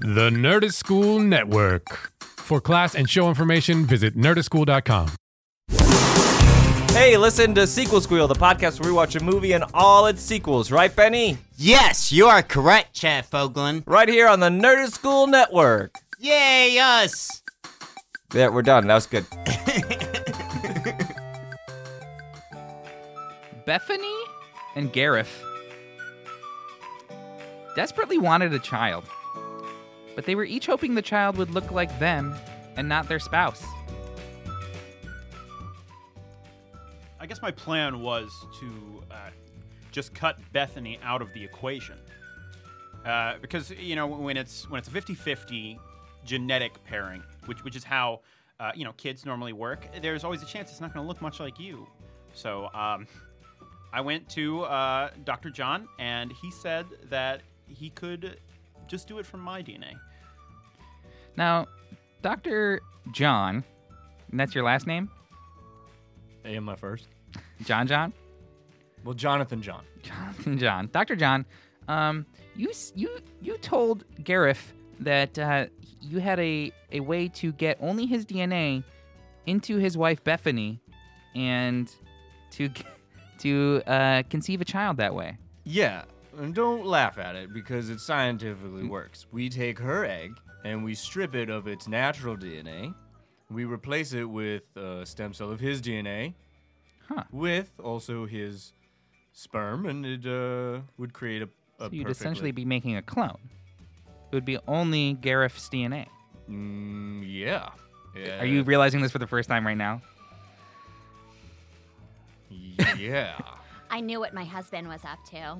The Nerdist School Network. For class and show information, visit nerdistschool.com. Hey, listen to Sequel Squeal, the podcast where we watch a movie and all its sequels, right, Benny? Yes, you are correct, Chad Foglin. Right here on the Nerdist School Network. Yay, us! Yeah, we're done. That was good. Bethany and Gareth desperately wanted a child, but they were each hoping the child would look like them and not their spouse. I guess my plan was to uh, just cut Bethany out of the equation. Uh, because you know when it's when it's a 50-50 genetic pairing, which which is how uh, you know kids normally work, there's always a chance it's not going to look much like you. So um, I went to uh, Dr. John, and he said that he could just do it from my DNA. Now, Dr. John, and that's your last name? A am my first. John John? Well, Jonathan John. Jonathan John. Dr. John, um, you you you told Gareth that uh, you had a, a way to get only his DNA into his wife Bethany and to to uh, conceive a child that way. Yeah, and don't laugh at it because it scientifically works. We take her egg and we strip it of its natural DNA. We replace it with a stem cell of his DNA, Huh. with also his sperm, and it uh, would create a. a So you'd perfectly- essentially be making a clone. It would be only Gareth's DNA. Mm, yeah. yeah. Are you realizing this for the first time right now? Yeah. I knew what my husband was up to.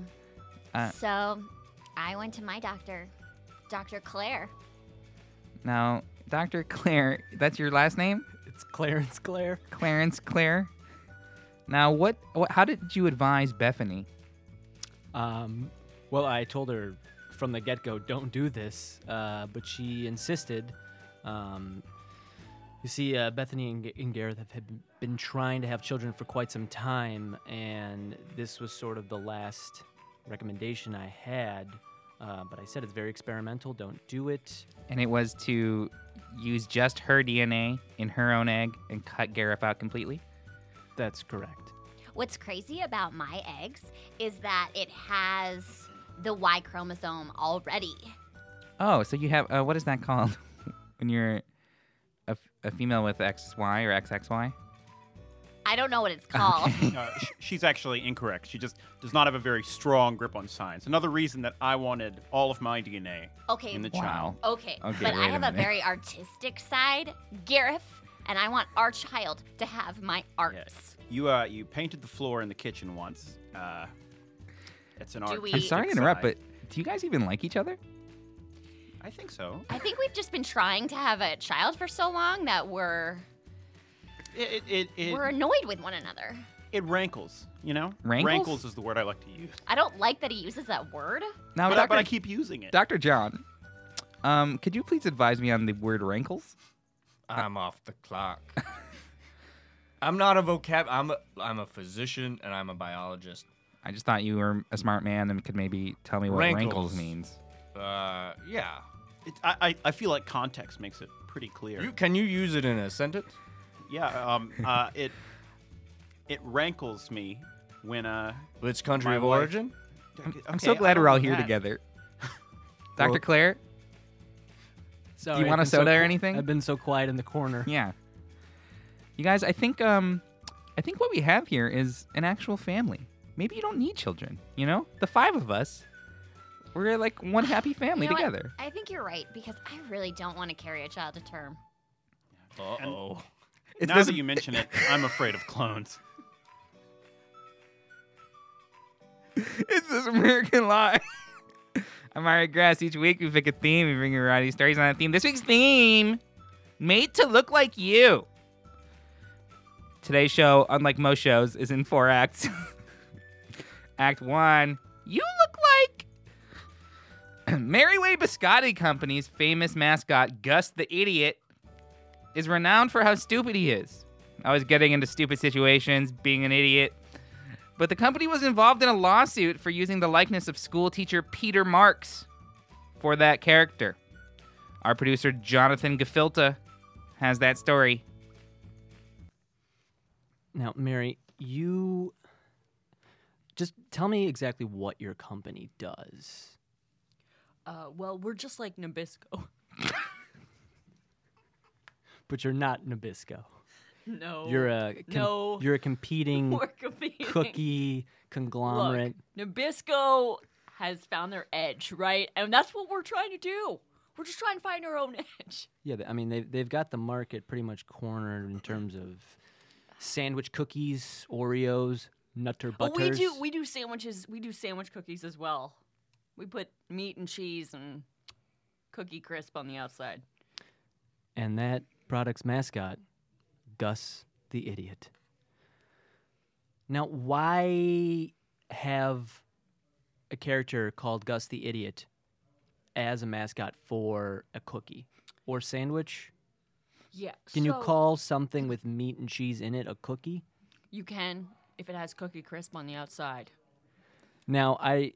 Uh, so I went to my doctor, Dr. Claire. Now, Dr. Claire, that's your last name? It's Clarence Claire. Clarence Claire. Now, what, what how did you advise Bethany? Um, well, I told her from the get go, don't do this, uh, but she insisted. Um, you see, uh, Bethany and, G- and Gareth have, have been trying to have children for quite some time, and this was sort of the last recommendation I had. Uh, but I said it's very experimental, don't do it. And it was to use just her DNA in her own egg and cut Gareth out completely? That's correct. What's crazy about my eggs is that it has the Y chromosome already. Oh, so you have uh, what is that called when you're a, f- a female with XY or XXY? I don't know what it's called. Uh, sh- she's actually incorrect. She just does not have a very strong grip on science. Another reason that I wanted all of my DNA Okay. in the Wow. child. Okay, Okay, but I wait a have a minute. very artistic side, Gareth, and I want our child to have my arts. You uh, you painted the floor in the kitchen once. Uh, it's an Do art. we- I'm sorry to interrupt, but do you guys even like each other? I think so. I think we've just been trying to have a child for so long that we're It it it, we're annoyed with one another. it rankles. You know, Rankles? is the word I like to use. I don't like that he uses that word. Now, But, I, Doctor but I keep using it. Dr. John, um, could you please advise me on the word rankles? I'm off the clock. I'm not a vocab. I'm a, I'm a physician and I'm a biologist. I just thought you were a smart man and could maybe tell me what rankles, Rankles. means. Uh, yeah. It, I, I I feel like context makes it pretty clear. You, can you use it in a sentence? Yeah. Um. Uh. It it rankles me when uh. Which country My of wife- origin? I'm so glad we're all here together. Dr. Well- Claire? Sorry, want I've a been so soda or qui- anything? I've been so quiet in the corner. Yeah. You guys, I think um I think what we have here is an actual family. Maybe you don't need children, you know? The five of us. We're like one happy family You know what? together. I think you're right because I really don't want to carry a child to term. Uh oh. Now this- that you mention it, I'm afraid of clones. it's this American lie. I'm Mario Grass. Each week we pick a theme we bring a variety of stories on that theme. This week's theme, made to look like you. Today's show, unlike most shows, is in four acts. Act one, you look like Mary Way Biscotti Company's famous mascot, Gus the Idiot, is renowned for how stupid he is. Always getting into stupid situations, being an idiot. But the company was involved in a lawsuit for using the likeness of school teacher Peter Marks for that character. Our producer, Jonathan Gefilta, has that story. Now, Mary, you just tell me exactly what your company does. Uh, well, we're just like Nabisco. But you're not Nabisco. No. You're a com- no. you're a competing competing. cookie conglomerate. Look, Nabisco has found their edge, right? And that's what we're trying to do. We're just trying to find our own edge. Yeah, I mean they've they've got the market pretty much cornered in terms of sandwich cookies, Oreos, Nutter butters. Oh, we do we do sandwiches. We do sandwich cookies as well. We put meat and cheese and cookie crisp on the outside. and that product's mascot, Gus the Idiot. Now, why have a character called Gus the Idiot as a mascot for a cookie or sandwich? Yeah. Can you call something with meat and cheese in it a cookie? You can if it has cookie crisp on the outside. Now, I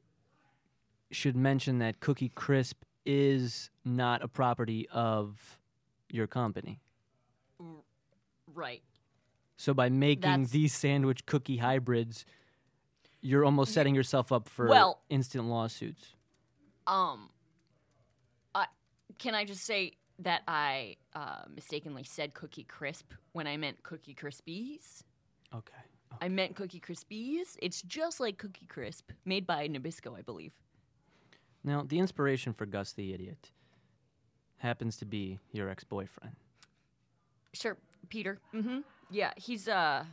should mention that Cookie Crisp is not a property of your company. Right. So by making That's- these sandwich cookie hybrids, you're almost setting yourself up for Well- instant lawsuits. Um. I can I just say that I uh, mistakenly said Cookie Crisp when I meant Cookie Krispies. Okay. I meant Cookie Krispies. It's just like Cookie Crisp, made by Nabisco, I believe. Now, the inspiration for Gus the Idiot happens to be your ex-boyfriend. Sure, Peter. Mm-hmm. Yeah, he's uh,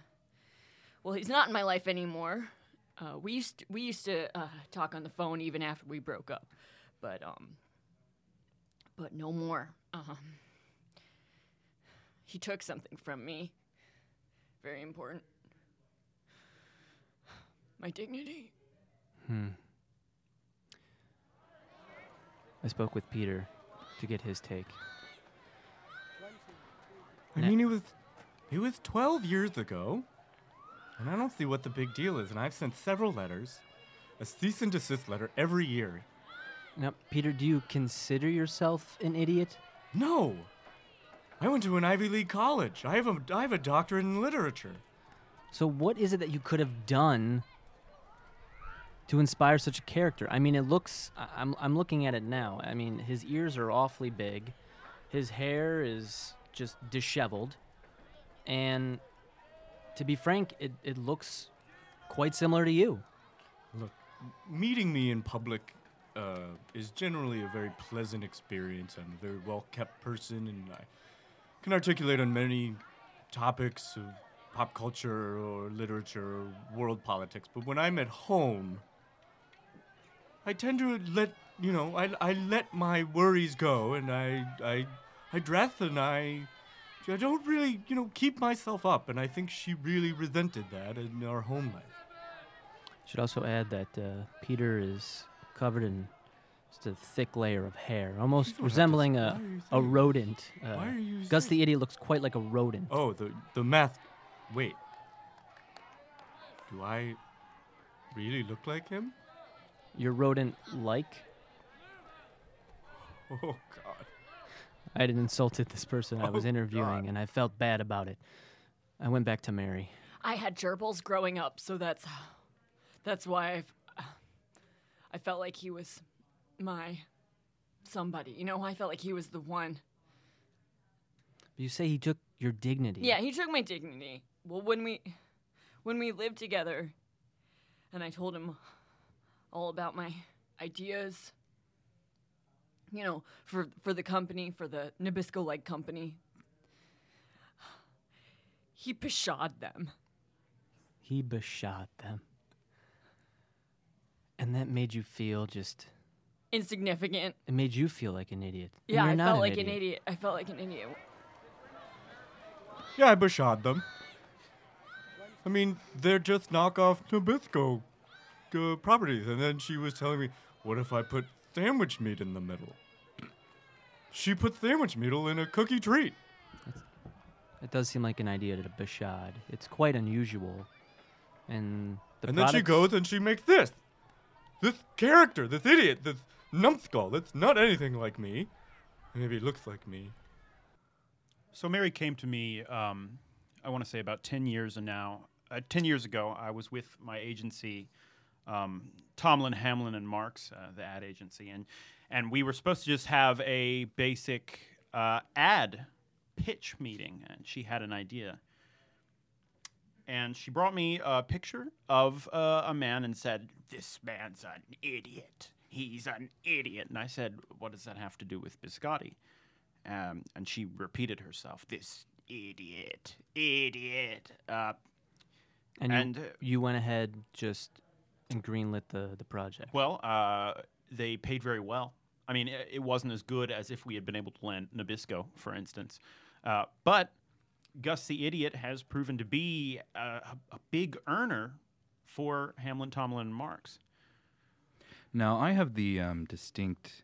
well, he's not in my life anymore. Uh, we used to, we used to uh, talk on the phone even after we broke up, but um, but no more. Um, he took something from me. Very important. My dignity. Hmm. I spoke with Peter to get his take. I mean, it was it was 12 years ago, and I don't see what the big deal is. And I've sent several letters, a cease and desist letter every year. Now, Peter, do you consider yourself an idiot? No, I went to an Ivy League college. I have a I have a doctorate in literature. So, what is it that you could have done to inspire such a character? I mean, it looks. I- I'm I'm looking at it now. I mean, his ears are awfully big, his hair is just disheveled, and to be frank, it it looks quite similar to you. Look, meeting me in public uh, is generally a very pleasant experience. I'm a very well kept person, and I can articulate on many topics of pop culture or literature or world politics. But when I'm at home, I tend to let you know I, I let my worries go, and I I I dress and I. I don't really, you know, keep myself up, and I think she really resented that in our home life. Should also add that uh, Peter is covered in just a thick layer of hair, almost don't have to resembling a, why are you a rodent. Uh, Why are you Gus the idiot looks quite like a rodent. Oh, the the math. Wait. Do I really look like him? You're rodent like? Oh God. I had insulted this person I was Oh, interviewing, God. and I felt bad about it. I went back to Mary. I had gerbils growing up, so that's that's why I've, I felt like he was my somebody. You know, I felt like he was the one. You say he took your dignity. Yeah, he took my dignity. Well, when we when we lived together, and I told him all about my ideas, you know, for for the company, for the Nabisco like company, he pshawed them. He beshot them. And that made you feel just. Insignificant. It made you feel like an idiot. And Yeah, I felt an like idiot. an idiot. I felt like an idiot. Yeah, I bashad them. I mean, they're just knockoff Nabisco uh, properties. And then she was telling me, what if I put sandwich meat in the middle? She put sandwich meat in a cookie treat. It does seem like an idea to Bashad. It's quite unusual. And the and then she goes and she makes this. This character, this idiot, this numbskull, that's not anything like me. Maybe it looks like me. So Mary came to me. Um, I want to say about ten years and now. Uh, ten years ago, I was with my agency, um, Tomlin, Hamlin, and Marks, uh, the ad agency, and and we were supposed to just have a basic uh, ad pitch meeting, and she had an idea. And she brought me a picture of uh, a man and said, "This man's an idiot. He's an idiot." And I said, "What does that have to do with biscotti?" Um, and she repeated herself, "This idiot, idiot." Uh, And, And, you, uh, you went ahead just and greenlit the, the project. well, uh, they paid very well. I mean, it, it wasn't as good as if we had been able to land Nabisco, for instance. Uh, but Gus the Idiot has proven to be a, a, a big earner for Hamlin, Tomlin, and Marks. Now, I have the um, distinct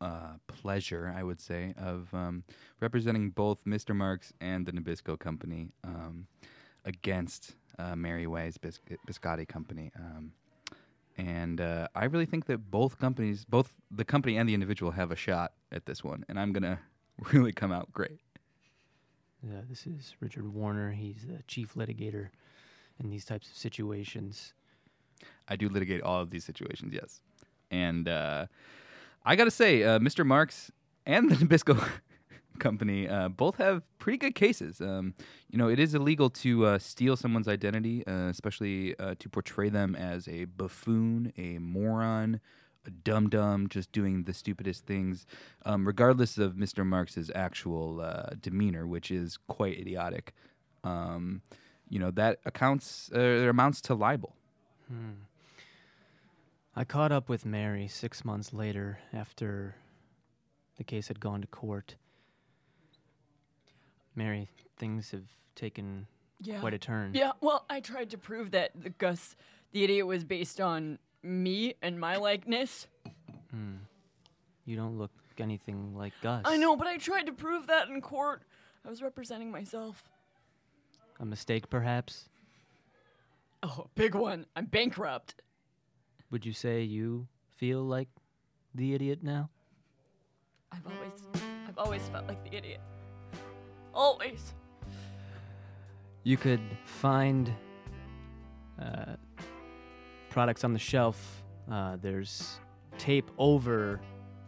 uh, pleasure, I would say, of um, representing both Mr. Marks and the Nabisco Company um, against uh, Mary Way's Bis- Biscotti Company. Um, and uh, I really think that both companies, both the company and the individual, have a shot at this one. And I'm going to really come out great. Uh, this is Richard Warner. He's the chief litigator in these types of situations. I do litigate all of these situations, yes. And uh, I got to say, uh, Mr. Marks and the Nabisco Company uh, both have pretty good cases. Um, you know, it is illegal to uh, steal someone's identity, uh, especially uh, to portray them as a buffoon, a moron, a dum dum, just doing the stupidest things, um, regardless of Mr. Marks's actual uh, demeanor, which is quite idiotic. Um, you know, that accounts, uh, amounts to libel. I caught up with Mary six months later after the case had gone to court. Mary, things have taken Yeah. quite a turn. Yeah, well, I tried to prove that the Gus the idiot was based on me and my likeness. Hmm. You don't look anything like Gus. I know, but I tried to prove that in court. I was representing myself. A mistake, perhaps? Oh, big one. I'm bankrupt. Would you say you feel like the idiot now? I've always I've always felt like the idiot. Always. You could find uh, products on the shelf. Uh, there's tape over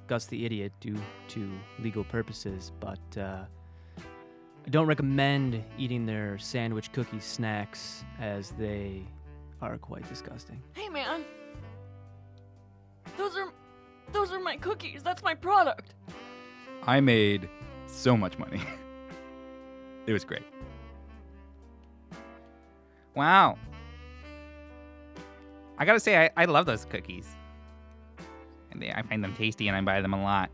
Gus the Idiot due to legal purposes, but uh, I don't recommend eating their sandwich cookie snacks as they are quite disgusting. Hey man. Those are those are my cookies. That's my product. I made so much money. it was great. Wow. I gotta say, I, I love those cookies. And they, I find them tasty and I buy them a lot.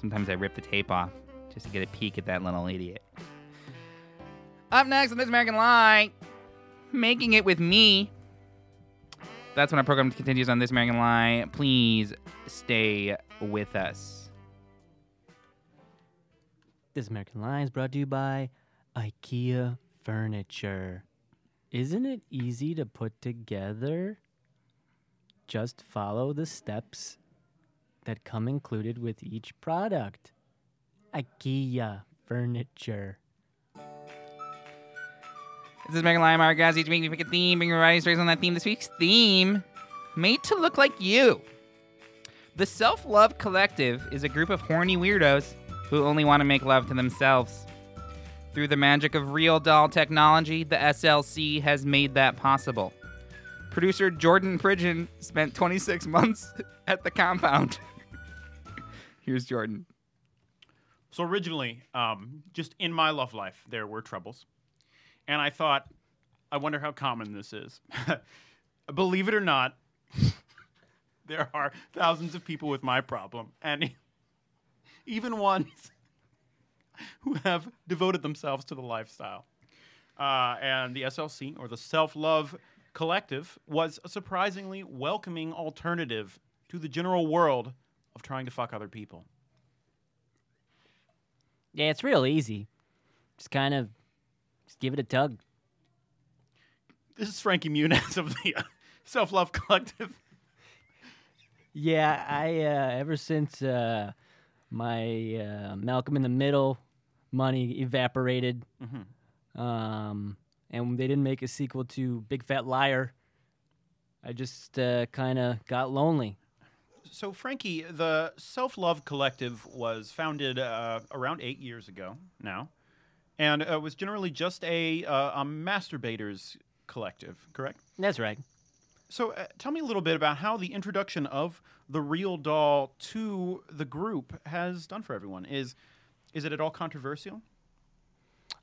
Sometimes I rip the tape off just to get a peek at that little idiot. Up next on This American Lie, making it with me. That's when our program continues on This American Lie. Please stay with us. This American Lie is brought to you by IKEA Furniture. Isn't it easy to put together? Just follow the steps that come included with each product. IKEA Furniture. This is Megan Lyon Mark. Each week we pick a theme, bring your variety stories on that theme. This week's theme, made to look like you. The Self Love Collective is a group of horny weirdos who only want to make love to themselves. Through the magic of real doll technology, the SLC has made that possible. Producer Jordan Pridgeon spent 26 months at the compound. Here's Jordan. So originally, um, just in my love life, there were troubles, and I thought, I wonder how common this is. Believe it or not, there are thousands of people with my problem, and even ones who have devoted themselves to the lifestyle. Uh, and the SLC, or the Self Love Collective, was a surprisingly welcoming alternative to the general world of trying to fuck other people. Yeah, it's real easy. Just kind of just give it a tug. This is Frankie Muniz of the uh, Self Love Collective. Yeah, I uh, ever since uh, my uh, Malcolm in the Middle money evaporated. Mhm. Um, and they didn't make a sequel to Big Fat Liar. I just uh, kind of got lonely. So, Frankie, the Self Love Collective was founded uh, around eight years ago now, and uh, was generally just a, uh, a masturbators collective, correct? That's right. So, uh, tell me a little bit about how the introduction of the real doll to the group has done for everyone. Is is it at all controversial?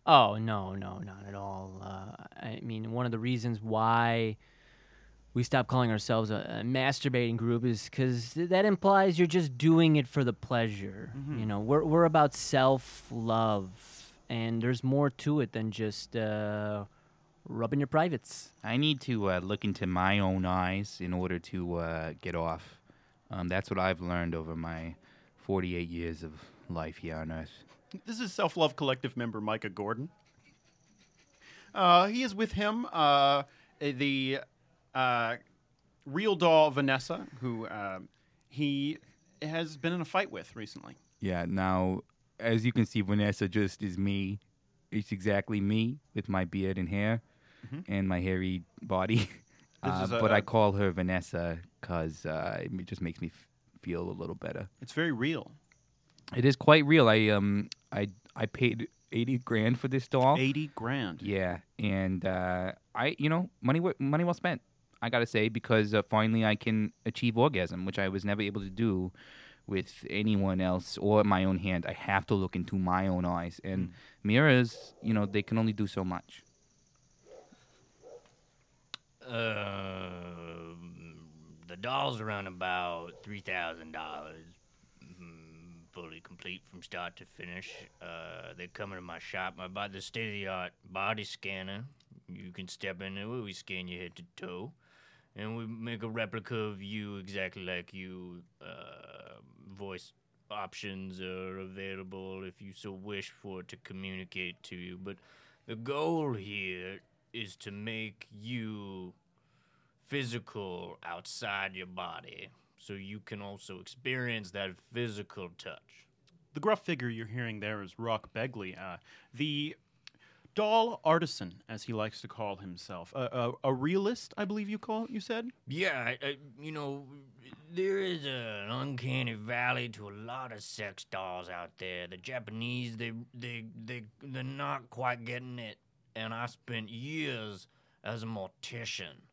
Oh no, no, not at all. Uh, I mean, one of the reasons why we stopped calling ourselves a, a masturbating group is because that implies you're just doing it for the pleasure. You know, we're we're about self love, and there's more to it than just uh, rubbing your privates. I need to uh, look into my own eyes in order to uh, get off. Um, that's what I've learned over my 48 years of life here on Earth. This is Self Love Collective member Micah Gordon. Uh, he is with him uh, the uh, real doll Vanessa, who uh, he has been in a fight with recently. Yeah, now, as you can see, Vanessa just is me. It's exactly me with my beard and hair and my hairy body. Uh, a- but I call her Vanessa because uh, it just makes me f- feel a little better. It's very real. It is quite real. I um I I paid eighty grand for this doll. Eighty grand. Yeah, and uh, I you know money money well spent. I gotta say because uh, finally I can achieve orgasm, which I was never able to do with anyone else or my own hand. I have to look into my own eyes, and mirrors, you know, they can only do so much. Um, the doll's around about three thousand dollars, mm, fully complete from start to finish. Uh, they come into my shop. I bought the state of the art body scanner. You can step in there. We scan you head to toe, and we make a replica of you exactly like you. Uh, voice options are available if you so wish for it to communicate to you. But the goal here is to make you physical outside your body so you can also experience that physical touch. The gruff figure you're hearing there is Rock Begley, uh, the doll artisan, as he likes to call himself. A, a, a realist, I believe you call you said. Yeah, I, I, you know, there is an uncanny valley to a lot of sex dolls out there. The Japanese, they, they, they, they're not quite getting it. And I spent years as a mortician.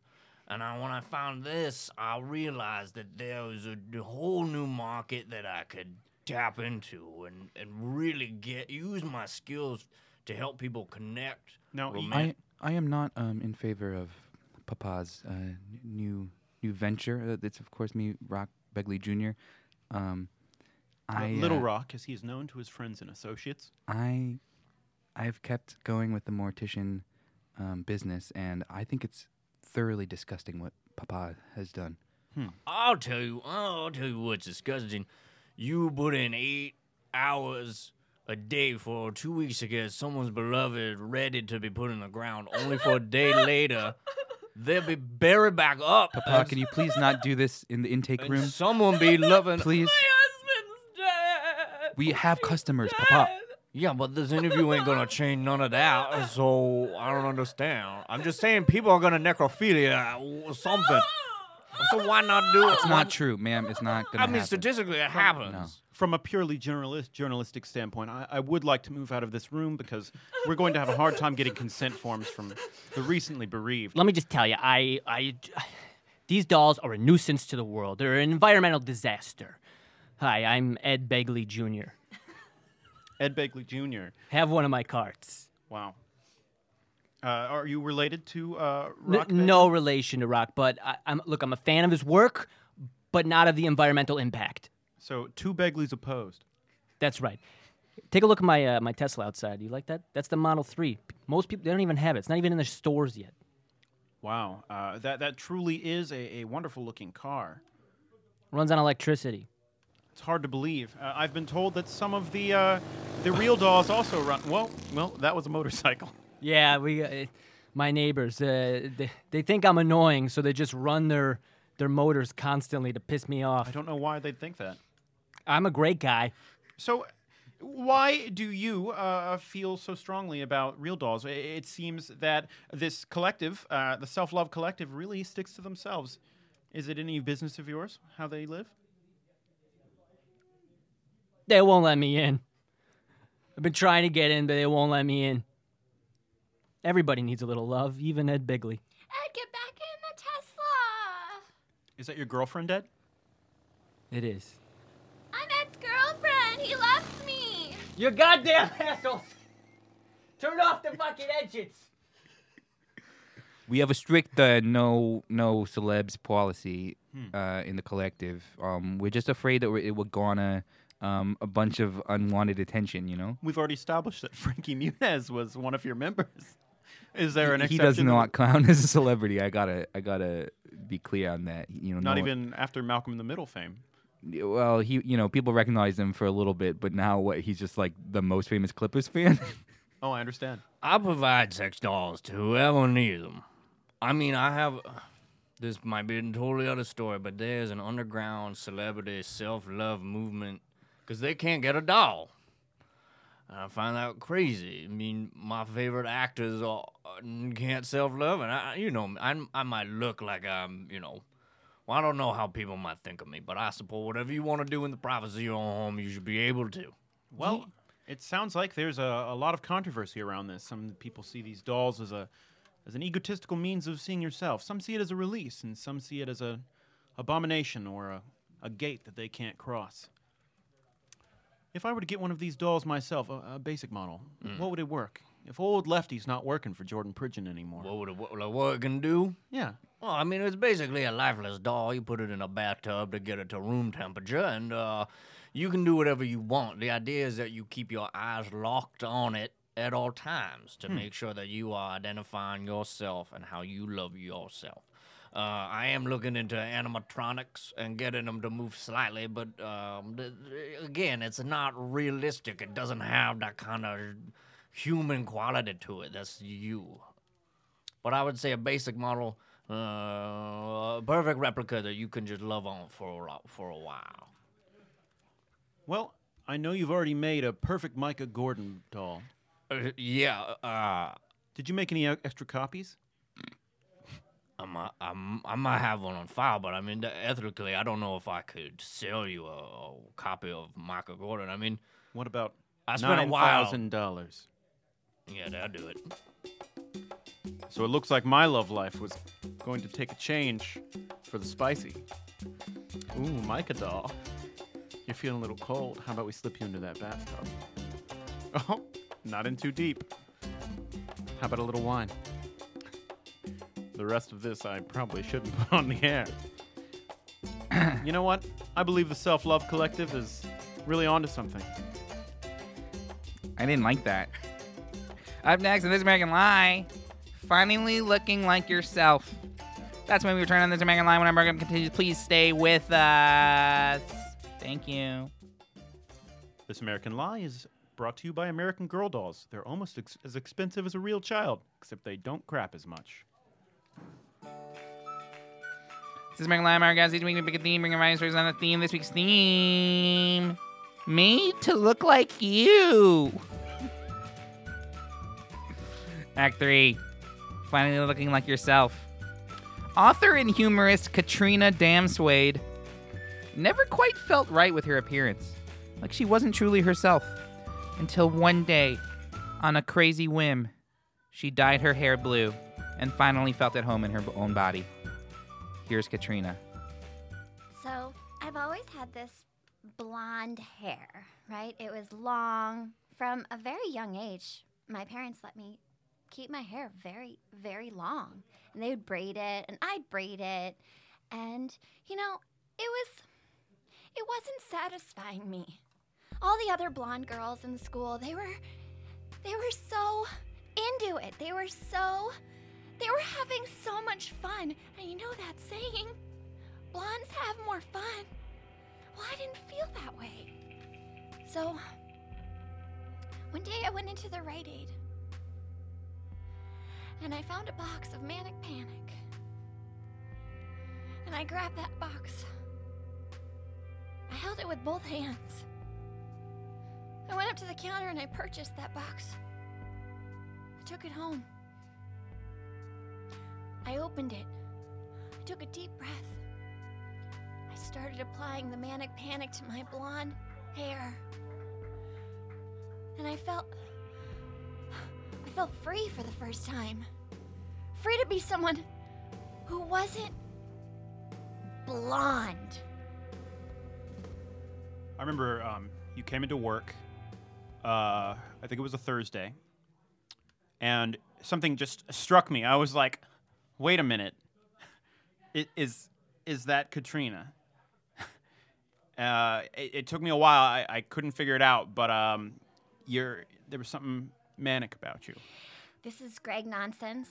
And I, when I found this, I realized that there was a, a whole new market that I could tap into and, and really get use my skills to help people connect. Now, I I am not um in favor of Papa's uh, new new venture. Uh, it's of course me, Rock Begley Jr. Um, Uh, I Little uh, Rock, as he is known to his friends and associates. I I've kept going with the mortician um, business, and I think it's thoroughly disgusting what Papa has done. Hmm. I'll tell you, I'll tell you what's disgusting. You put in eight hours a day for two weeks to get someone's beloved ready to be put in the ground, only for a day later they'll be buried back up. Papa, can you please not do this in the intake and room? someone be loving. Please, husband's dead. we have customers, Papa. Yeah, but this interview ain't gonna change none of that. So I don't understand. I'm just saying people are gonna necrophilia or something. So why not do it? It's not true, ma'am. It's not gonna I mean, happen. statistically, it happens. No. From a purely journalist, journalistic standpoint, I, I would like to move out of this room because we're going to have a hard time getting consent forms from the recently bereaved. Let me just tell you, I, I, these dolls are a nuisance to the world. They're an environmental disaster. Hi, I'm Ed Begley Jr. Ed Begley Jr. Have one of my carts. Wow. Uh, are you related to uh, Rock? Begley? no relation to Rock, but I, I'm look. I'm a fan of his work, but not of the environmental impact. So two Begleys opposed. That's right. Take a look at my uh, my Tesla outside. You like that? That's the Model Three. Most people they don't even have it. It's not even in the stores yet. Wow, uh, that that truly is a, a wonderful looking car. Runs on electricity. It's hard to believe. Uh, I've been told that some of the uh, the real dolls also run. Well, well, that was a motorcycle. Yeah, we. Uh, my neighbors. Uh, they they think I'm annoying, so they just run their their motors constantly to piss me off. I don't know why they'd think that. I'm a great guy. So, why do you uh, feel so strongly about real dolls? It seems that this collective, uh, the Self Love Collective, really sticks to themselves. Is it any business of yours how they live? They won't let me in. I've been trying to get in, but they won't let me in. Everybody needs a little love, even Ed Begley. Ed, get back in the Tesla. Is that your girlfriend, Ed? It is. I'm Ed's girlfriend. He loves me. You goddamn assholes! Turn off the fucking engines! We have a strict uh, no no celebs policy uh, in the collective. Um, we're just afraid that we're, it will garner um, a bunch of unwanted attention. You know, We've already established that Frankie Muniz was one of your members. Is there an he exception? does to not count as a celebrity. I gotta I gotta be clear on that. You know, Not no- even after Malcolm in the Middle fame. Well, he you know people recognize him for a little bit, but now what? He's just like the most famous Clippers fan. Oh, I understand. I provide sex dolls to whoever needs them. I mean, I have. This might be a totally other story, but there's an underground celebrity self love movement because they can't get a doll. And I find that crazy. I mean, my favorite actors all, mm, can't self love, and I, you know, I, I might look like I'm, you know, well, I don't know how people might think of me, but I suppose whatever you want to do in the privacy of your own home, you should be able to. Well, it sounds like there's a, a lot of controversy around this. Some people see these dolls as a as an egotistical means of seeing yourself. Some see it as a release, and some see it as a abomination or a, a gate that they can't cross. If I were to get one of these dolls myself, a, a basic model, what would it work? If old Lefty's not working for Jordan Pridgeon anymore. What would it, what, like, what it can do? yeah. Well, I mean, it's basically a lifeless doll. You put it in a bathtub to get it to room temperature, and uh, you can do whatever you want. The idea is that you keep your eyes locked on it at all times to make sure that you are identifying yourself and how you love yourself. Uh, I am looking into animatronics and getting them to move slightly, but um, th- th- again, it's not realistic. It doesn't have that kind of human quality to it. That's you. But I would say a basic model, uh, a perfect replica that you can just love on for a, for a while. Well, I know you've already made a perfect Micah Gordon doll. Uh, yeah, uh, Did you make any extra copies? I might, I, m- I might have one on file, but I mean, ethically, I don't know if I could sell you a, a copy of Michael Gordon. I mean, What about I spent a while. thousand dollars? Yeah, that'll do it. So it looks like my love life was going to take a change for the spicy. Ooh, Micah doll. You're feeling a little cold. How about we slip you into that bathtub? Oh, not in too deep. How about a little wine? The rest of this I probably shouldn't put on the air. you know what? I believe the Self Love Collective is really onto something. I didn't like that. Up next in This American Lie, finally looking like yourself. That's when we return on This American Lie when our program continues. Please stay with us. Thank you. This American Lie is brought to you by American Girl Dolls. They're almost ex- as expensive as a real child, except they don't crap as much. This is American American Guys. Each week we pick a theme, bring a writing stories on the theme. This week's theme made to look like you. Act three, finally looking like yourself. Author and humorist Katrina Damswade never quite felt right with her appearance, like she wasn't truly herself, until one day, on a crazy whim, she dyed her hair blue and finally felt at home in her own body. Here's Katrina. So I've always had this blonde hair, right? It was long from a very young age. My parents let me keep my hair very, very long. And they would braid it, and I'd braid it. And, you know, it was, it wasn't satisfying me. All the other blonde girls in the school, they were, they were so into it. They were so, they were having so much fun. And you know that saying, blondes have more fun. Well, I didn't feel that way. So, one day I went into the Rite Aid and I found a box of Manic Panic. And I grabbed that box. I held it with both hands. I went up to the counter and I purchased that box. I took it home. I opened it. I took a deep breath. I started applying the manic panic to my blonde hair. And I felt. I felt free for the first time. Free to be someone who wasn't blonde. I remember um, you came into work. Uh, I think it was a Thursday, and something just struck me. I was like, "Wait a minute, it is is that Katrina?" uh, it, it took me a while. I, I couldn't figure it out, but um, you're there was something manic about you. This is Greg Nonsense,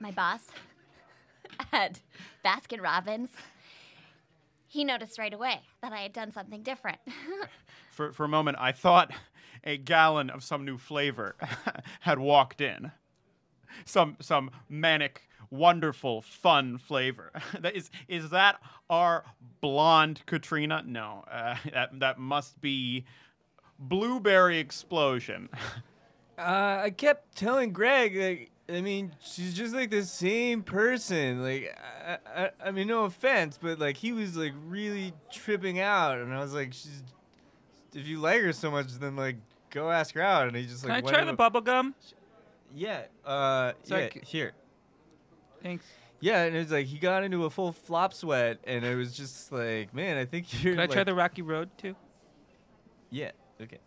my boss at Baskin Robbins. He noticed right away that I had done something different. For for a moment, I thought a gallon of some new flavor had walked in. Some some manic, wonderful, fun flavor. that is is that our blonde Katrina? No, uh, that that must be blueberry explosion. Uh, I kept telling Greg, like, I mean, she's just like the same person. Like, I, I, I mean, no offense, but like, he was like really tripping out, and I was like, she's, if you like her so much, then like, go ask her out. And he just like. Can like, I try the bubble gum? Yeah, uh, So yeah, c- here. Thanks. Yeah, and it was like he got into a full flop sweat, and it was just like, man, I think you're. Can I try the Rocky Road too? Yeah. Okay.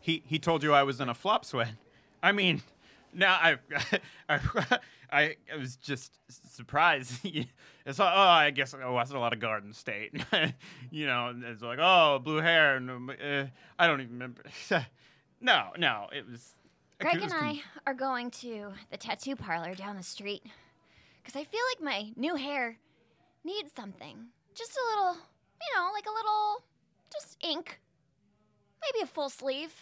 he he told you I was in a flop sweat. I mean, now I I, I, I was just surprised. it's like, oh, I guess I watched a lot of Garden State. you know, it's like, oh, blue hair, and uh, I don't even remember. no, no, it was. Greg it was and con- I are going to the tattoo parlor down the street because I feel like my new hair needs something. Just a little, you know, like a little, just ink. Maybe a full sleeve.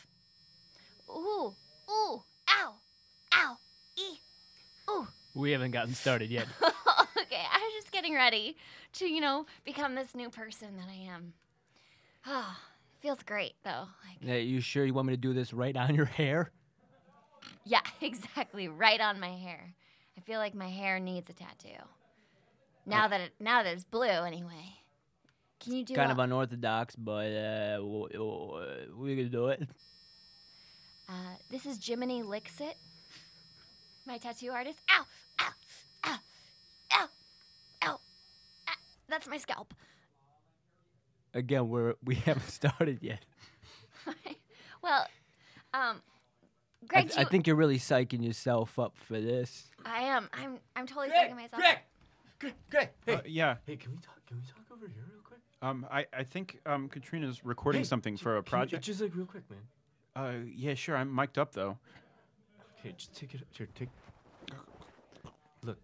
Ooh, ooh, ow, ow, ee, ooh. We haven't gotten started yet. okay, I was just getting ready to, you know, become this new person that I am. Ah, feels great though. Like, Yeah, you sure you want me to do this right on your hair? yeah, exactly, right on my hair. I feel like my hair needs a tattoo. Now that it, now that it's blue, anyway. Can you do kind a, of unorthodox, but uh, w- w- we can do it. Uh, this is Jiminy Lixit, my tattoo artist. Ow! Ow! Ow! Ow! Ow! Ah, that's my scalp. Again, we're we haven't started yet. well, um, I, th- do I think you're really psyching yourself up for this. I am. I'm. I'm totally Greg, psyching myself. Greg, Greg, Greg. Hey, Uh, yeah. hey, can we talk? Can we talk over here real quick? Um, I, I think um, Katrina's recording Hey, something j- for a can you- project. just like real quick, man. Uh, yeah, sure. I'm mic'd up though. Okay, just take it. Up here, take. Look,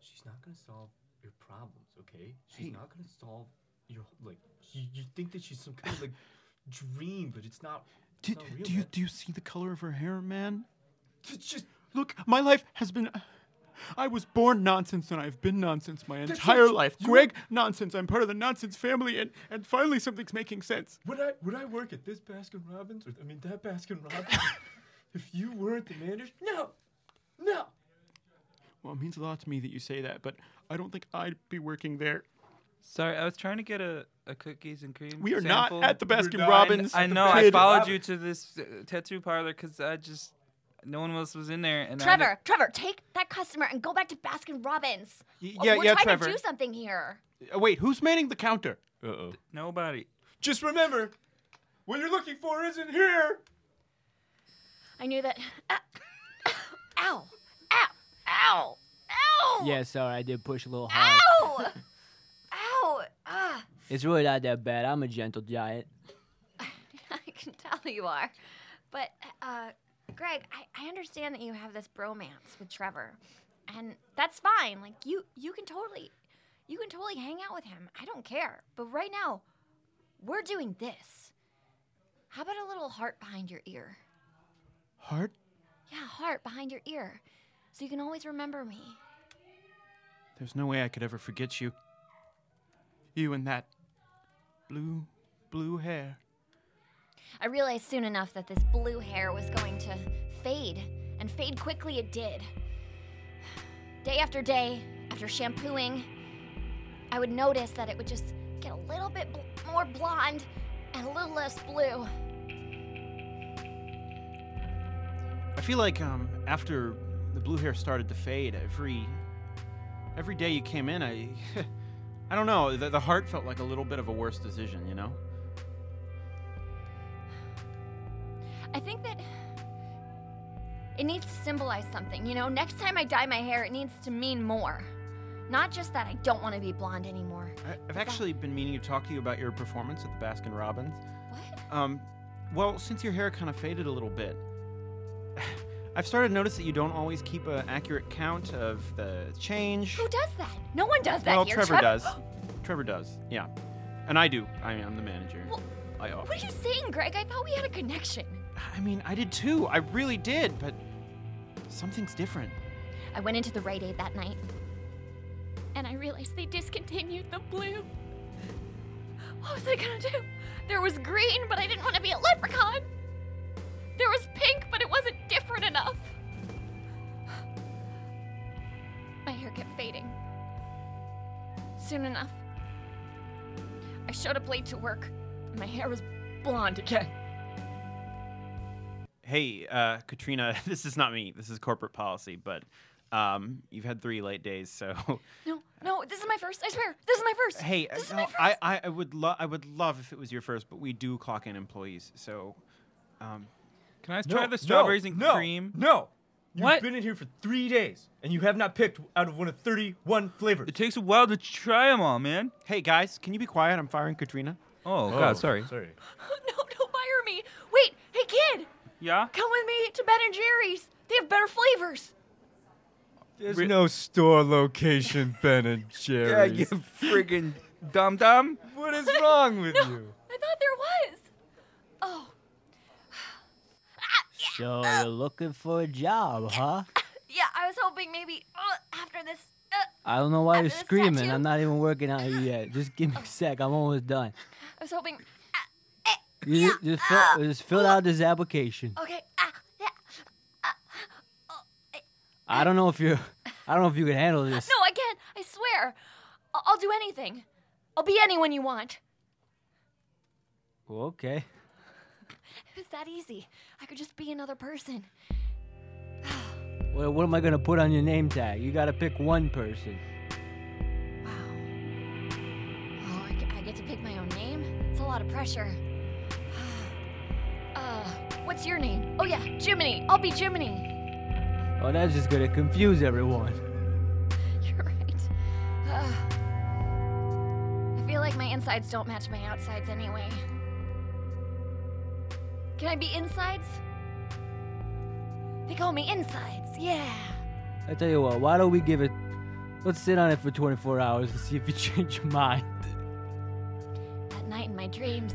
she's not gonna solve your problems, okay? She's Hey. not gonna solve your like. You, you think that she's some kind of like dream, but it's not. Do, real, do you man. do you see the color of her hair, man? It's just Look, my life has been. I was born nonsense and I've been nonsense my entire life. Greg, nonsense. I'm part of the nonsense family, and, and finally something's making sense. would I would I work at this Baskin Robbins or I mean that Baskin Robbins if you weren't the manager? No, no. Well, it means a lot to me that you say that, but I don't think I'd be working there. Sorry, I was trying to get a, a cookies and cream. We are sample. not at the Baskin not. Robbins. I know. I Kid. followed you to this uh, tattoo parlor because I just no one else was in there. And I Trevor, Trevor, take that customer and go back to Baskin Robbins. Y- yeah, we're yeah, trying Trevor. to do something here. Uh, wait, who's manning the counter? Uh oh. nobody. Just remember, what you're looking for isn't here. I knew that. ow! Ow! Ow! Ow! Yeah, sorry, I did push a little hard. Ow! Ow! Ah! It's really not that bad. I'm a gentle giant. I can tell you are. But, uh, Greg, I, I understand that you have this bromance with Trevor. And that's fine. Like, you, you can totally, you can totally hang out with him. I don't care. But right now, we're doing this. How about a little heart behind your ear? Heart? Yeah, heart behind your ear. So you can always remember me. There's no way I could ever forget you. You and that blue, blue hair. I realized soon enough that this blue hair was going to fade, and fade quickly it did. Day after day, after shampooing, I would notice that it would just get a little bit bl- more blonde and a little less blue. I feel like um, after the blue hair started to fade, every every day you came in, I I don't know, the, the heart felt like a little bit of a worse decision, you know. I think that it needs to symbolize something. You know, next time I dye my hair, it needs to mean more. Not just that I don't want to be blonde anymore. I, I've actually been meaning to talk to you about your performance at the Baskin Robbins. What? Um, well, since your hair kind of faded a little bit, I've started to notice that you don't always keep an accurate count of the change. Who does that? No one does that well, here. Trevor does. Trevor does. Yeah, and I do. I mean, I'm the manager. Well, I, What are you saying, Greg? I thought we had a connection. I mean, I did too. I really did, but something's different. I went into the Rite Aid that night, and I realized they discontinued the blue. What was I gonna do? There was green, but I didn't want to be a leprechaun. There was pink, but it wasn't different enough. My hair kept fading. Soon enough, I showed up late to work, and my hair was blonde again. Hey, uh, Katrina, this is not me. This is corporate policy, but um, you've had three late days, so. No, no, this is my first. I swear, this is my first. hey, is no, my first. I, I, I would love, I would love if it was your first, but we do clock in employees, so. Um, Can I No, try the no, strawberries and no, cream? No. You've What? been in here for three days, and you have not picked out of one of 31 flavors. It takes a while to try them all, man. hey, guys, can you be quiet? I'm firing Katrina. Oh, oh God, sorry. Sorry. no, don't fire me. Wait, hey kid, Yeah? come with me to Ben and Jerry's. They have better flavors. There's no store location, Ben and Jerry's. Yeah, you friggin' dum dum. What is wrong with you? I thought there was. Oh. So you're looking for a job, huh? yeah, I was hoping maybe uh, after this. Uh, I don't know why you're screaming. tattoo? I'm not even working out here yet. Just give me a sec. I'm almost done. I was hoping. You ju- just, fill, just fill out this application. Okay. Ah, yeah. I don't know if you're. I don't know if you can handle this. No, I can't. I swear. I- I'll do anything. I'll be anyone you want. Okay. It was that easy. I could just be another person. What, what am I gonna put on your name tag? You gotta pick one person. Wow. Oh, I, I get to pick my own name? It's a lot of pressure. uh, what's your name? Oh, yeah, Jiminy. I'll be Jiminy. Oh, that's just gonna confuse everyone. You're right. Uh, I feel like my insides don't match my outsides anyway. Can I be insides? They call me insides, yeah. I tell you what. Why don't we give it? Let's sit on it for 24 hours and see if you change your mind. That night in my dreams,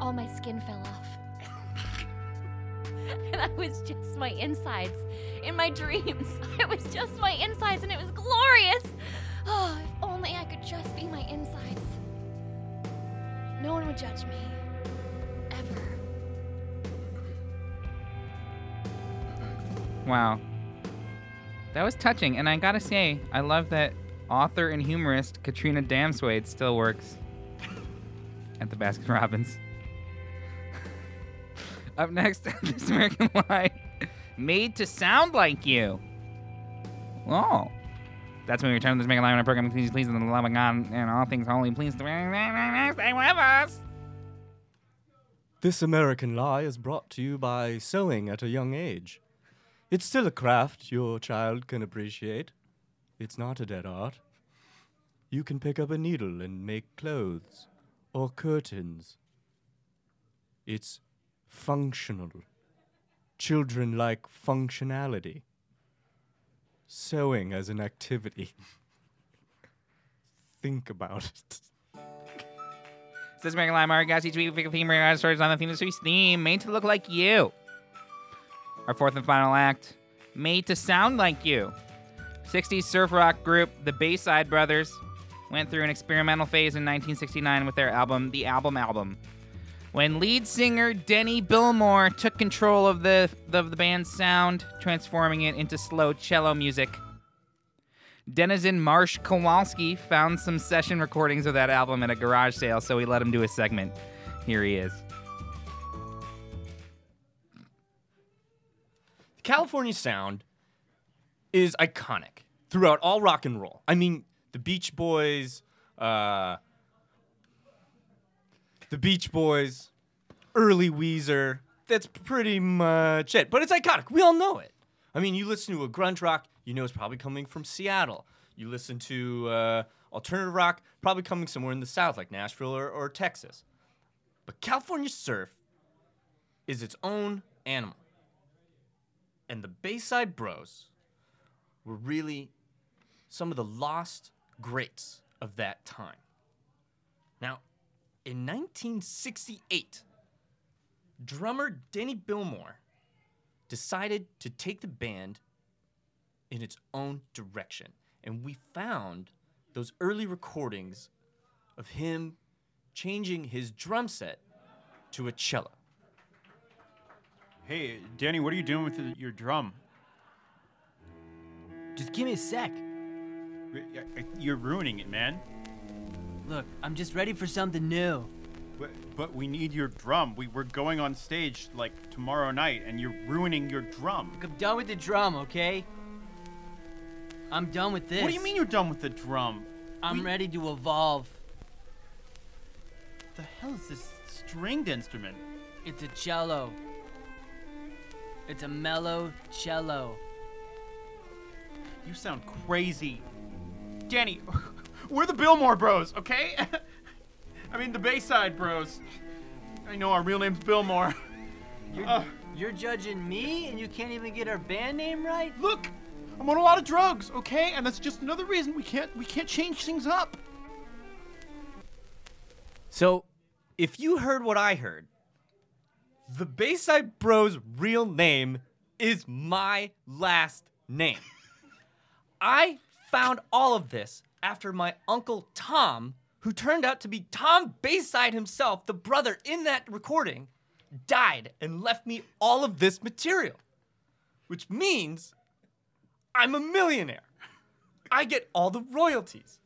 all my skin fell off. and I was just my insides. In my dreams, I was just my insides and it was glorious. Oh, if only I could just be my insides. No one would judge me. Wow. That was touching, and I gotta say, I love that author and humorist Katrina Damswade still works at the Baskin Robbins. Up next, This American Lie, made to sound like you. Oh. That's when we return to This American Lie on our program. Please, please, in the love of God and all things holy, please stay with us. This American Lie is brought to you by sewing at a young age. It's still a craft your child can appreciate. It's not a dead art. You can pick up a needle and make clothes or curtains. It's functional. Children like functionality. Sewing as an activity. Think about it. This is American Guys. Each week we pick a theme, Mario stories on the theme of the theme, made to look like you. Our fourth and final act, made to sound like you. 60s surf rock group, the Bayside Brothers, went through an experimental phase in 1969 with their album, The Album Album. when lead singer Denny Billmore took control of the of the band's sound, transforming it into slow cello music. Denizen Marsh Kowalski found some session recordings of that album at a garage sale, so we let him do a segment. Here he is. California sound is iconic throughout all rock and roll. I mean, the Beach Boys, uh, the Beach Boys, early Weezer. That's pretty much it. But it's iconic. We all know it. I mean, you listen to a grunge rock, you know it's probably coming from Seattle. You listen to uh, alternative rock, probably coming somewhere in the South, like Nashville or, or Texas. But California surf is its own animal. And the Bayside Bros were really some of the lost greats of that time. Now, in 1968, drummer Denny Billmore decided to take the band in its own direction. And we found those early recordings of him changing his drum set to a cello. Hey, Danny, what are you doing with the, your drum? Just give me a sec. You're ruining it, man. Look, I'm just ready for something new. But, but we need your drum. We, we're going on stage like tomorrow night, and you're ruining your drum. Look, I'm done with the drum, okay? I'm done with this. What do you mean you're done with the drum? I'm We- ready to evolve. The hell is this stringed instrument? It's a cello. It's a mellow cello. You sound crazy. Danny, we're the Billmore Bros, okay? I mean, the Bayside Bros. I know our real name's Billmore. You're, Uh. you're judging me and you can't even get our band name right? Look, I'm on a lot of drugs, okay? And that's just another reason we can't we can't change things up. So, if you heard what I heard, the Bayside Bros' real name is my last name. I found all of this after my uncle Tom, who turned out to be Tom Bayside himself, the brother in that recording, died and left me all of this material. Which means I'm a millionaire. I get all the royalties.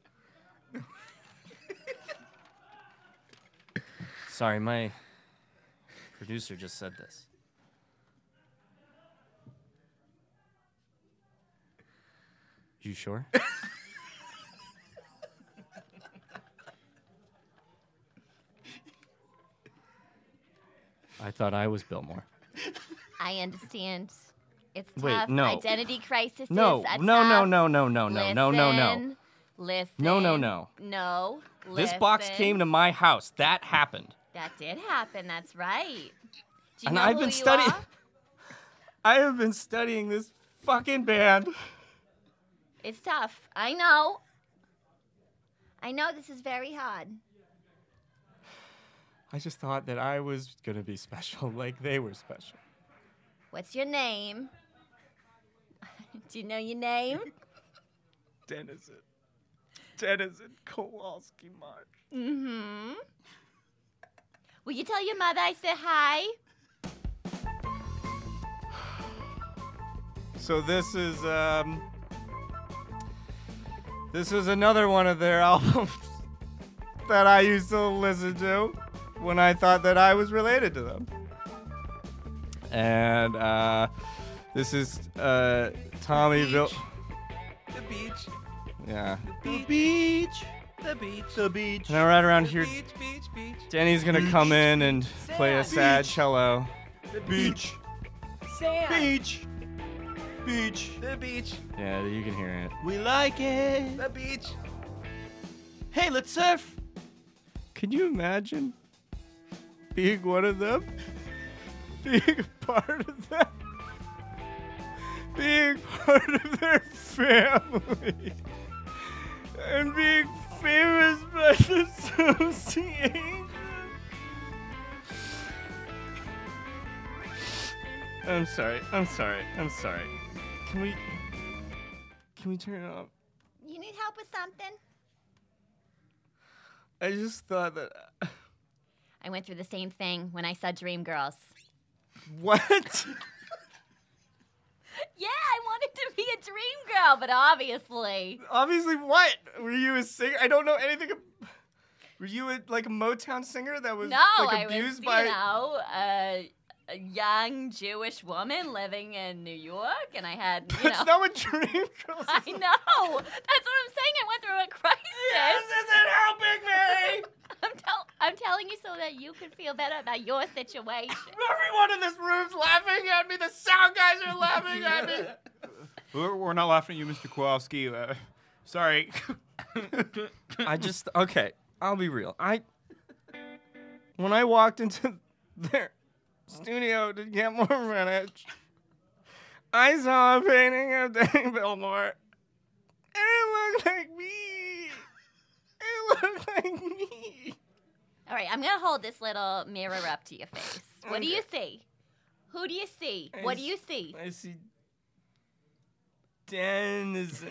Sorry, my producer just said this. You sure? I thought I was Billmore. I understand. It's Wait, tough. no. Identity crisis. No, no, no, no, no, no, no, no, no, no. Listen, Listen. No, no, no. No. This box listen. came to my house. That happened. That did happen. That's right. Do you and I've been studying. I have been studying this fucking band. It's tough. I know. I know this is very hard. I just thought that I was gonna be special, like they were special. What's your name? Do you know your name? Denizen. Denizen Kowalski March. mm-hmm. Will you tell your mother I said hi? So this is um this is another one of their albums that I used to listen to when I thought that I was related to them. And uh this is uh Tommy Bill The beach. Yeah. The beach. The beach. The beach. The beach. And right around here Beach, beach, beach. Danny's gonna come in and play a sad Beach. cello. The beach. Sam! Beach. Beach. The beach. Yeah, you can hear it. We like it. The beach. Hey, let's surf. Can you imagine being one of them? Being part of that? Being part of their family? And being famous by association? I'm sorry. I'm sorry. I'm sorry. Can we Can we turn it off? You need help with something? I just thought that I went through the same thing when I saw Dreamgirls. What? Yeah, I wanted to be a dream girl, but obviously. Obviously, what? Were you a singer? I don't know anything. ab- Were you a, like a Motown singer that was No, like I abused was, by? you know, a, a young Jewish woman living in New York, and I had, you That's know. not what Dreamgirls. I know. That's what I'm saying. I went through a crisis. Yes, isn't helping me. I'm, tell- I'm telling you so that you can feel better about your situation. Everyone in this room's laughing at me. The sound guys are laughing at me. We're, we're not laughing at you, Mr. Kowalski. Uh, sorry. I just okay. I'll be real. I when I walked into their studio to get more vintage, I saw a painting of Danny Billmore, and it looked like me. It looked like me. All right, I'm gonna hold this little mirror up to your face. What do you see? Who do you see? I What do you see? I see Denizen,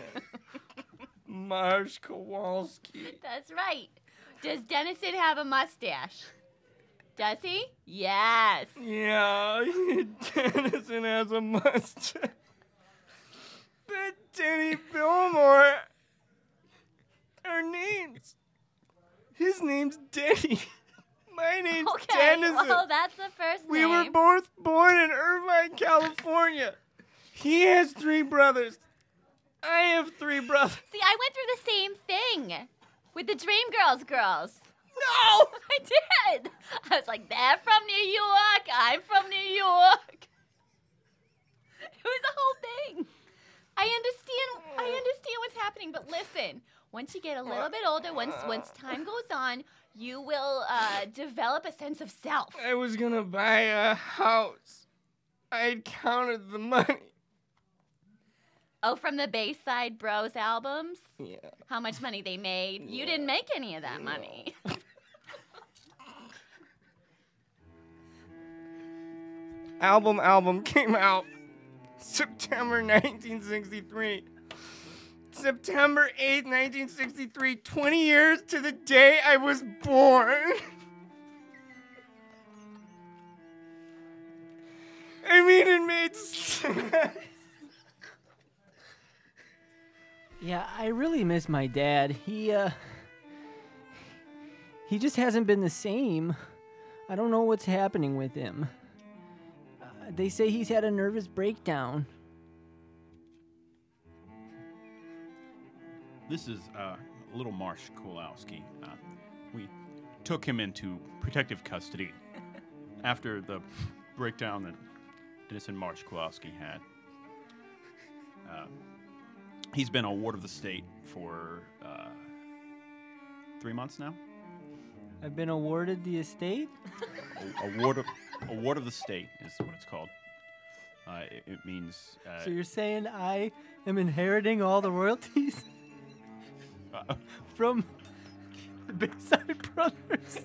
Marsh Kowalski. That's right. Does Dennison have a mustache? Does he? Yes. Yeah, Dennison has a mustache. But Danny Billmore, our names. His name's Denny. My name's Okay, Dennison. well, that's the first we name. were both born in Irvine, California. He has three brothers. I have three brothers. See, I went through the same thing with the Dream girls. Girls. No! I did. I was like, they're from New York. I'm from New York. It was a whole thing. I understand. I understand what's happening, but listen. Once you get a little bit older, once once time goes on, you will uh, develop a sense of self. I was gonna buy a house. I counted the money. Oh, from the Bayside Bros albums, Yeah. how much money they made? You didn't make any of that money. album album came out September 1963. September 8th, 1963, 20 years to the day I was born. I mean, it made sense. Yeah, I really miss my dad. He uh he just hasn't been the same. I don't know what's happening with him. Uh, they say he's had a nervous breakdown. This is uh, little Marsh Kowalski. Uh, we took him into protective custody after the breakdown that Dennis and Marsh Kowalski had. Uh, he's been a ward of the state for uh, three months now. I've been awarded the estate. A, a ward of a ward of the state is what it's called. Uh, it, it means uh, So you're saying I am inheriting all the royalties uh, from the Bayside Brothers?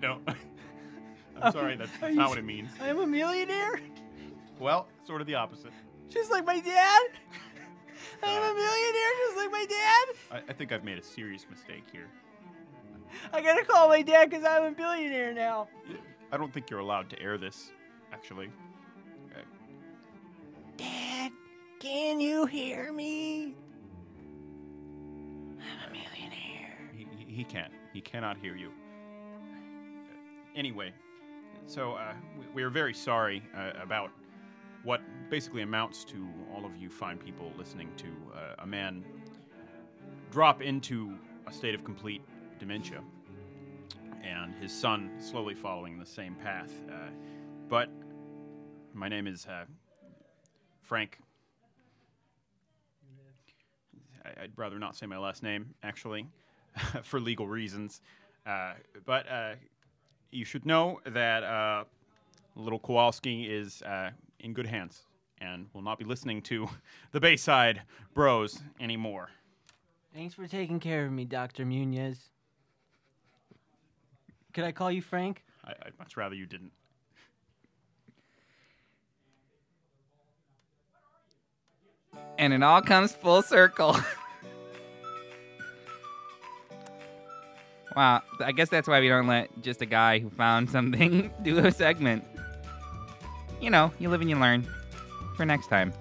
no. I'm sorry, that's, that's not what it means. I am a millionaire, Well, sort of the opposite. just like my dad. I am a millionaire, just like my dad. I, I think I've made a serious mistake here. I gotta call my dad because I'm a billionaire now. I don't think you're allowed to air this, actually. Uh, Dad, can you hear me? I'm a millionaire. he, he- he can't. He cannot hear you. Anyway, so uh, we, we are very sorry uh, about what basically amounts to all of you fine people listening to uh, a man drop into a state of complete dementia and his son slowly following the same path. Uh, but my name is uh, Frank. I, I'd rather not say my last name, actually, for legal reasons. Uh, but uh, you should know that uh, little Kowalski is in good hands and will not be listening to the Bayside Bros anymore. Thanks for taking care of me, Dr. Munez. Could I call you Frank? I, I'd much rather you didn't. And it all comes full circle. Wow, I guess that's why we don't let just a guy who found something do a segment. You know, you live and you learn. For next time.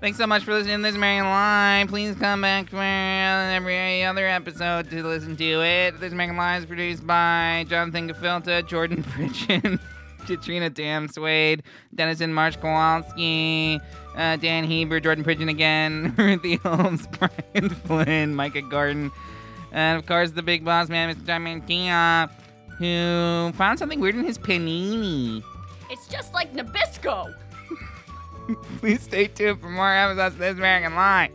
Thanks so much for listening to This American Live. Please come back for every other episode to listen to it. This American Live is produced by Jonathan Gefilta, Jordan Pritchin, Katrina Dam Swade, Dennison Marsh Kowalski, uh, Dan Heber, Jordan Pritchin again, Ruthie Holmes, Brian Flynn, Micah Gordon, and of course the big boss man, Mr. John Mankia, who found something weird in his panini. It's just like Nabisco. Please stay tuned for more episodes of This American Life.